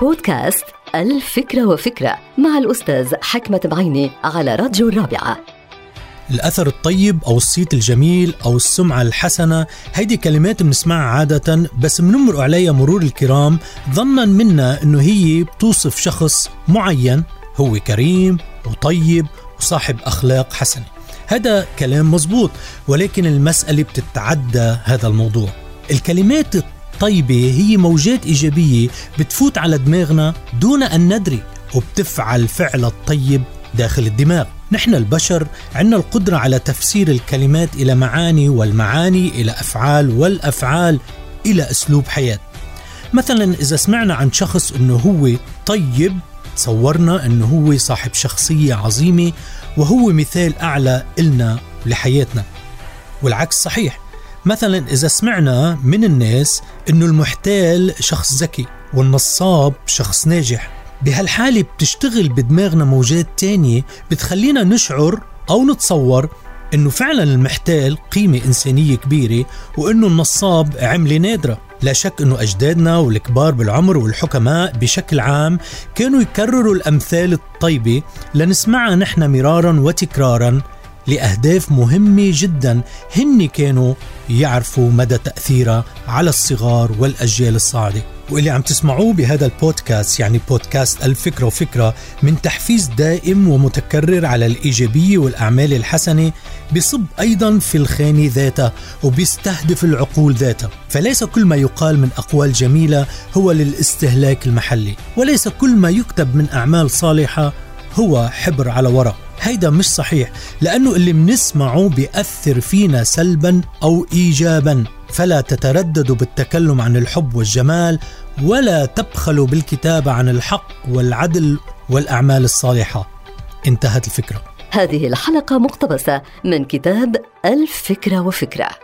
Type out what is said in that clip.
بودكاست الفكرة وفكرة مع الأستاذ حكمة بعيني على راديو الرابعة. الأثر الطيب أو الصيت الجميل أو السمعة الحسنة هيدي كلمات بنسمعها عادة بس بنمر عليها مرور الكرام ظنا منا أنه هي بتوصف شخص معين هو كريم وطيب وصاحب أخلاق حسنة. هذا كلام مزبوط ولكن المسألة بتتعدى هذا الموضوع. الكلمات الطيبة هي موجات إيجابية بتفوت على دماغنا دون أن ندري وبتفعل فعل الطيب داخل الدماغ. نحن البشر عندنا القدرة على تفسير الكلمات إلى معاني والمعاني إلى أفعال والأفعال إلى أسلوب حياة. مثلا إذا سمعنا عن شخص أنه هو طيب تصورنا أنه هو صاحب شخصية عظيمة وهو مثال أعلى إلنا لحياتنا. والعكس صحيح مثلا إذا سمعنا من الناس أنه المحتال شخص ذكي والنصاب شخص ناجح. بهالحالة بتشتغل بدماغنا موجات تانية بتخلينا نشعر أو نتصور إنه فعلا المحتال قيمة إنسانية كبيرة وإنه النصاب عملة نادرة. لا شك إنه أجدادنا والكبار بالعمر والحكماء بشكل عام كانوا يكرروا الأمثال الطيبة لنسمعها نحن مرارا وتكرارا لأهداف مهمة جدا هن كانوا يعرفوا مدى تاثيرها على الصغار والأجيال الصاعدة. واللي عم تسمعوه بهذا البودكاست يعني بودكاست الفكرة وفكرة من تحفيز دائم ومتكرر على الإيجابية والأعمال الحسنة بصب أيضا في الخانة ذاتها وبيستهدف العقول ذاتها. فليس كل ما يقال من أقوال جميلة هو للاستهلاك المحلي وليس كل ما يكتب من أعمال صالحة هو حبر على ورق. هيدا مش صحيح لأنه اللي منسمعه بيأثر فينا سلبا أو إيجابا. فلا تترددوا بالتكلم عن الحب والجمال ولا تبخلوا بالكتابة عن الحق والعدل والأعمال الصالحة. انتهت الفكرة. هذه الحلقة مقتبسة من كتاب الفكرة وفكرة.